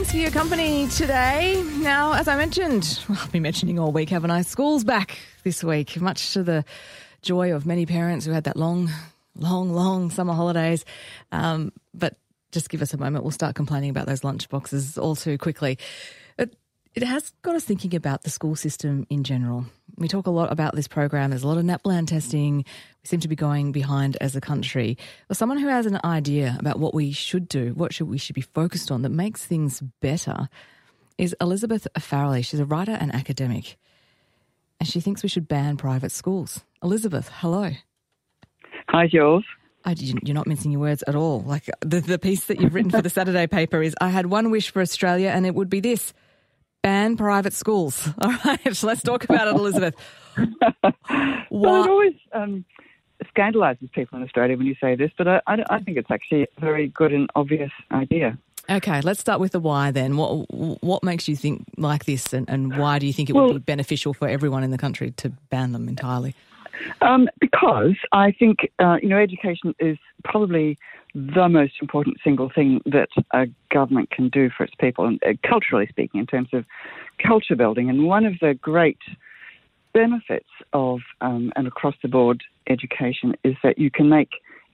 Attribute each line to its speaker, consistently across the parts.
Speaker 1: Thanks for your company today. Now, as I mentioned, well, I've been mentioning all week, haven't I? School's back this week, much to the joy of many parents who had that long, long, long summer holidays. Um, but just give us a moment. We'll start complaining about those lunch boxes all too quickly. It, has got us thinking about the school system in general. We talk a lot about this program. There's a lot of NAPLAN testing. We seem to be going behind as a country. Well, someone who has an idea about what we should do, what should we should be focused on that makes things better, is Elizabeth Farrelly. She's a writer and academic, and she thinks we should ban private schools. Elizabeth, hello.
Speaker 2: Hi, Jules.
Speaker 1: I, you're not mincing your words at all. Like the, the piece that you've written for the Saturday paper is I had one wish for Australia, and it would be this ban private schools. All right, let's talk about it, Elizabeth.
Speaker 2: well, it always um, scandalises people in Australia when you say this, but I, I, I, think it's actually a very good and obvious idea.
Speaker 1: Okay, let's start with the why then. What what makes you think like this, and, and why do you think it well, would be beneficial for everyone in the country to ban them entirely?
Speaker 2: Um, because I think uh, you know education is probably the most important single thing that a government can do for its people, and uh, culturally speaking, in terms of culture building. And one of the great benefits of um, an across the board education is that you can make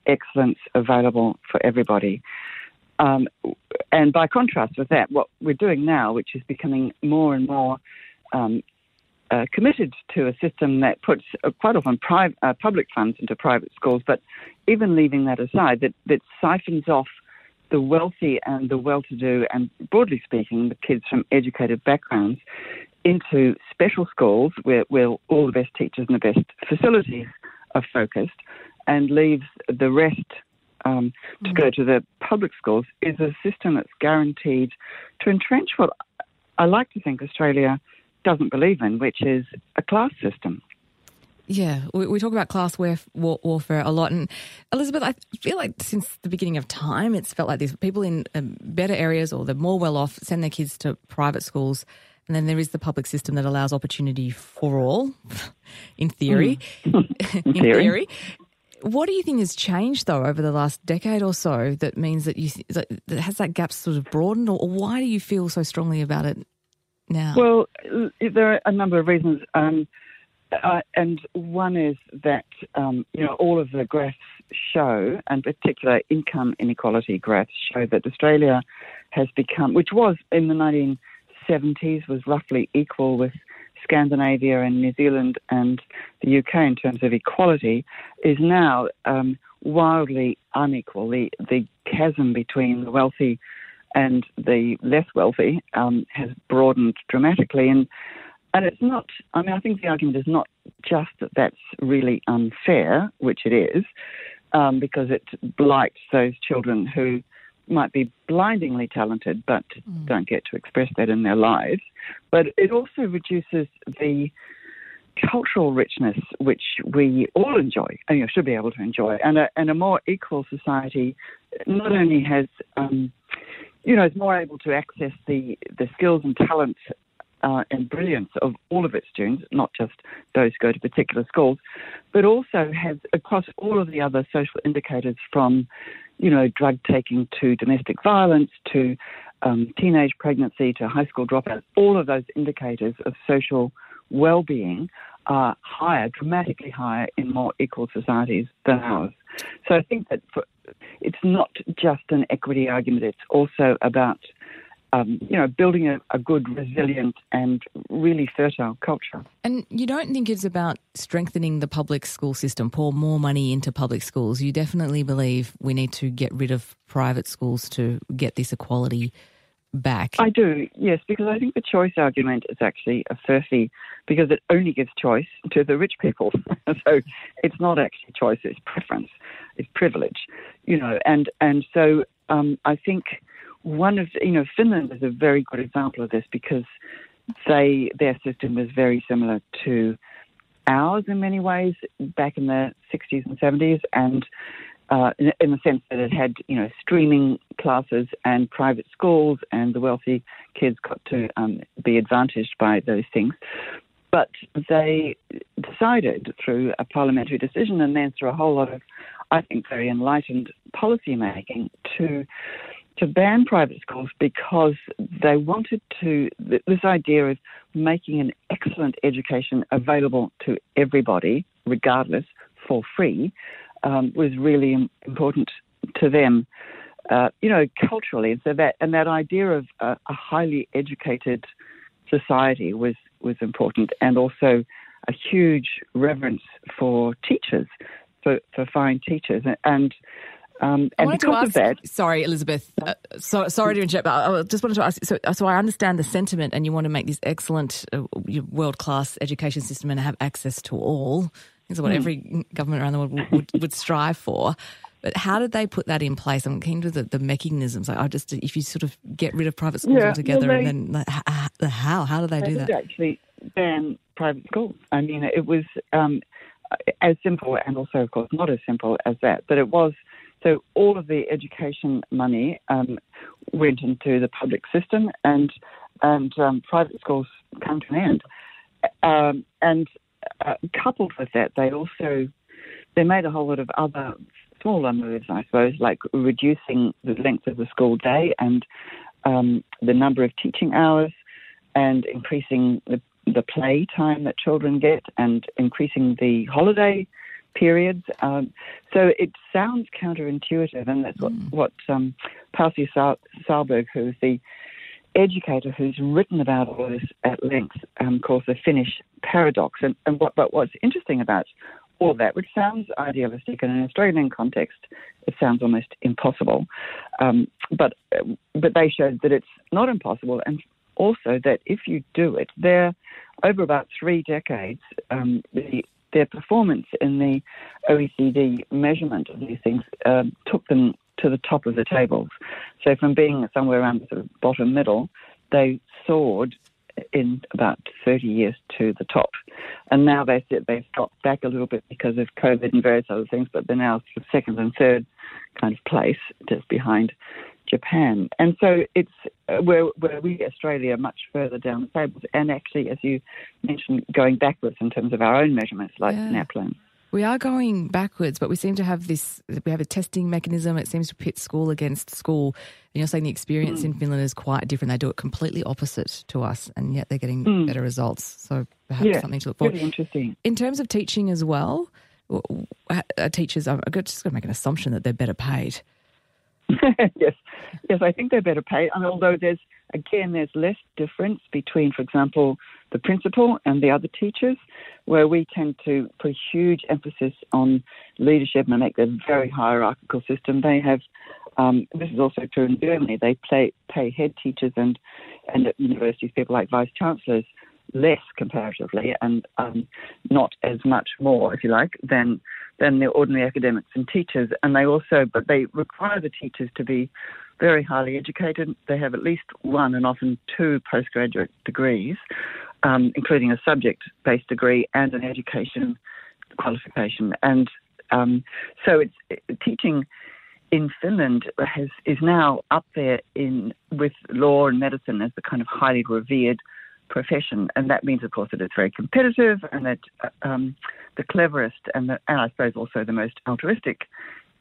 Speaker 2: excellence available for everybody. Um, and by contrast with that, what we're doing now, which is becoming more and more um, uh, committed to a system that puts uh, quite often private, uh, public funds into private schools, but even leaving that aside, that, that siphons off the wealthy and the well-to-do, and broadly speaking, the kids from educated backgrounds, into special schools where, where all the best teachers and the best facilities are focused, and leaves the rest um, to mm-hmm. go to the public schools, is a system that's guaranteed to entrench what I like to think Australia doesn't believe in, which is a class system.
Speaker 1: Yeah, we, we talk about class warf- war- warfare a lot. And Elizabeth, I feel like since the beginning of time, it's felt like these people in um, better areas or they're more well off send their kids to private schools. And then there is the public system that allows opportunity for all, in theory.
Speaker 2: Mm. in,
Speaker 1: in theory. theory. What do you think has changed though over the last decade or so that means that you that has that gap sort of broadened, or why do you feel so strongly about it now?
Speaker 2: Well, there are a number of reasons. Um, uh, and one is that um, you know all of the graphs show, and particular income inequality graphs show that Australia has become, which was in the 1970s, was roughly equal with Scandinavia and New Zealand and the UK in terms of equality, is now um, wildly unequal. The the chasm between the wealthy and the less wealthy um, has broadened dramatically. And and it's not. I mean, I think the argument is not just that that's really unfair, which it is, um, because it blights those children who might be blindingly talented but mm. don't get to express that in their lives. But it also reduces the cultural richness which we all enjoy and you know, should be able to enjoy. And a, and a more equal society not only has um, you know, is more able to access the, the skills and talents uh, and brilliance of all of its students, not just those who go to particular schools, but also has across all of the other social indicators from, you know, drug taking to domestic violence to um, teenage pregnancy to high school dropouts, all of those indicators of social well-being are higher, dramatically higher in more equal societies than ours. So I think that for, it's not just an equity argument, it's also about um, you know, building a, a, good, resilient, and really fertile culture.
Speaker 1: And you don't think it's about strengthening the public school system, pour more money into public schools. You definitely believe we need to get rid of private schools to get this equality back.
Speaker 2: I do, yes, because I think the choice argument is actually a furphy because it only gives choice to the rich people. so it's not actually choice, it's preference, it's privilege, you know, and, and so um, I think one of, you know, Finland is a very good example of this because they, their system was very similar to ours in many ways back in the 60s and 70s and uh, in, the sense that it had, you know, streaming classes and private schools, and the wealthy kids got to um, be advantaged by those things. But they decided through a parliamentary decision and then through a whole lot of, I think, very enlightened policy making to to ban private schools because they wanted to, this idea of making an excellent education available to everybody, regardless, for free, um, was really important to them. Uh, you know, culturally, and so that and that idea of a highly educated society was was important, and also a huge reverence for teachers, for for fine teachers, and um, and because
Speaker 1: ask,
Speaker 2: of that,
Speaker 1: sorry, Elizabeth, uh, so, sorry to interrupt, but I just wanted to ask. So, so I understand the sentiment, and you want to make this excellent, uh, world class education system and have access to all. Is what mm. every government around the world would, would, would, strive for. But how did they put that in place? I'm keen to the, the mechanisms. Like, I just if you sort of get rid of private schools yeah, altogether, well, they, and then the how? How do they,
Speaker 2: they
Speaker 1: do that?
Speaker 2: Actually, ban private schools. I mean, it was um, as simple, and also, of course, not as simple as that. But it was so all of the education money um, went into the public system, and and um, private schools come to an end. Um, and uh, coupled with that, they also they made a whole lot of other smaller moves, I suppose, like reducing the length of the school day and um, the number of teaching hours, and increasing the the play time that children get, and increasing the holiday periods. Um, so it sounds counterintuitive, and that's what mm. what um, Pasi Sahlberg, who's the educator who's written about all this at length, um, calls the Finnish paradox. And, and what, but what's interesting about all that, which sounds idealistic in an Australian context, it sounds almost impossible. Um, but but they showed that it's not impossible, and also that if you do it, there over about three decades, um, the their performance in the OECD measurement of these things uh, took them to the top of the tables. So from being somewhere around the sort of bottom middle, they soared in about 30 years to the top. And now they sit, they've dropped back a little bit because of COVID and various other things, but they're now second and third kind of place, just behind Japan. And so it's uh, where, where we, Australia, are much further down the tables. And actually, as you mentioned, going backwards in terms of our own measurements, like yeah. NAPLAN.
Speaker 1: We are going backwards, but we seem to have this. We have a testing mechanism. It seems to pit school against school. And you're saying the experience mm. in Finland is quite different. They do it completely opposite to us, and yet they're getting mm. better results. So perhaps
Speaker 2: yeah,
Speaker 1: something to look for.
Speaker 2: Really interesting.
Speaker 1: In terms of teaching as well, teachers, I'm just going to make an assumption that they're better paid.
Speaker 2: yes, yes, I think they're better paid. And although there's again there's less difference between, for example, the principal and the other teachers, where we tend to put a huge emphasis on leadership and make a very hierarchical system. They have. Um, this is also true in Germany. They pay, pay head teachers and and at universities people like vice chancellors less comparatively and um, not as much more, if you like, than than the ordinary academics and teachers. And they also, but they require the teachers to be very highly educated. They have at least one and often two postgraduate degrees, um, including a subject-based degree and an education qualification. And um, so it's teaching in Finland has is now up there in with law and medicine as the kind of highly revered profession, and that means, of course, that it's very competitive, and that uh, um, the cleverest and, the, and I suppose also the most altruistic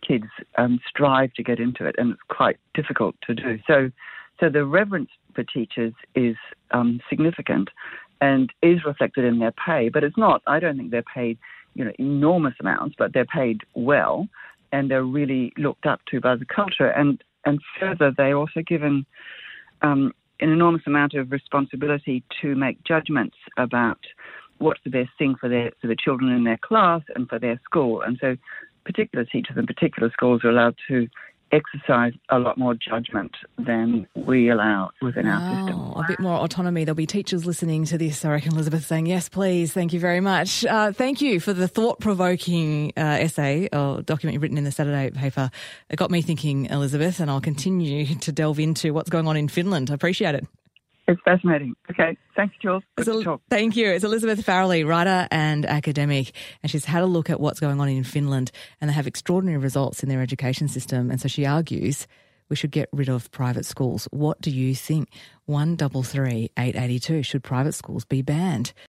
Speaker 2: kids um, strive to get into it, and it's quite difficult to do. So, so the reverence for teachers is um, significant and is reflected in their pay, but it's not. I don't think they're paid, you know, enormous amounts, but they're paid well, and they're really looked up to by the culture, and and further, they're also given um, an enormous amount of responsibility to make judgments about what's the best thing for their for the children in their class and for their school. And so particular teachers in particular schools are allowed to exercise a lot more judgment than we allow within our system.
Speaker 1: A bit more autonomy. There'll be teachers listening to this, I reckon, Elizabeth, saying, yes, please, thank you very much. Uh, thank you for the thought provoking uh, essay or document you've written in the Saturday paper. It got me thinking, Elizabeth, and I'll continue to delve into what's going on in Finland. I appreciate it.
Speaker 2: It's fascinating. Okay. Thanks, Jules. Good talk.
Speaker 1: thank you. It's Elizabeth Farrelly, writer and academic, and she's had a look at what's going on in Finland, and they have extraordinary results in their education system. And so she argues we should get rid of private schools. What do you think? One double three eight eighty two. Should private schools be banned?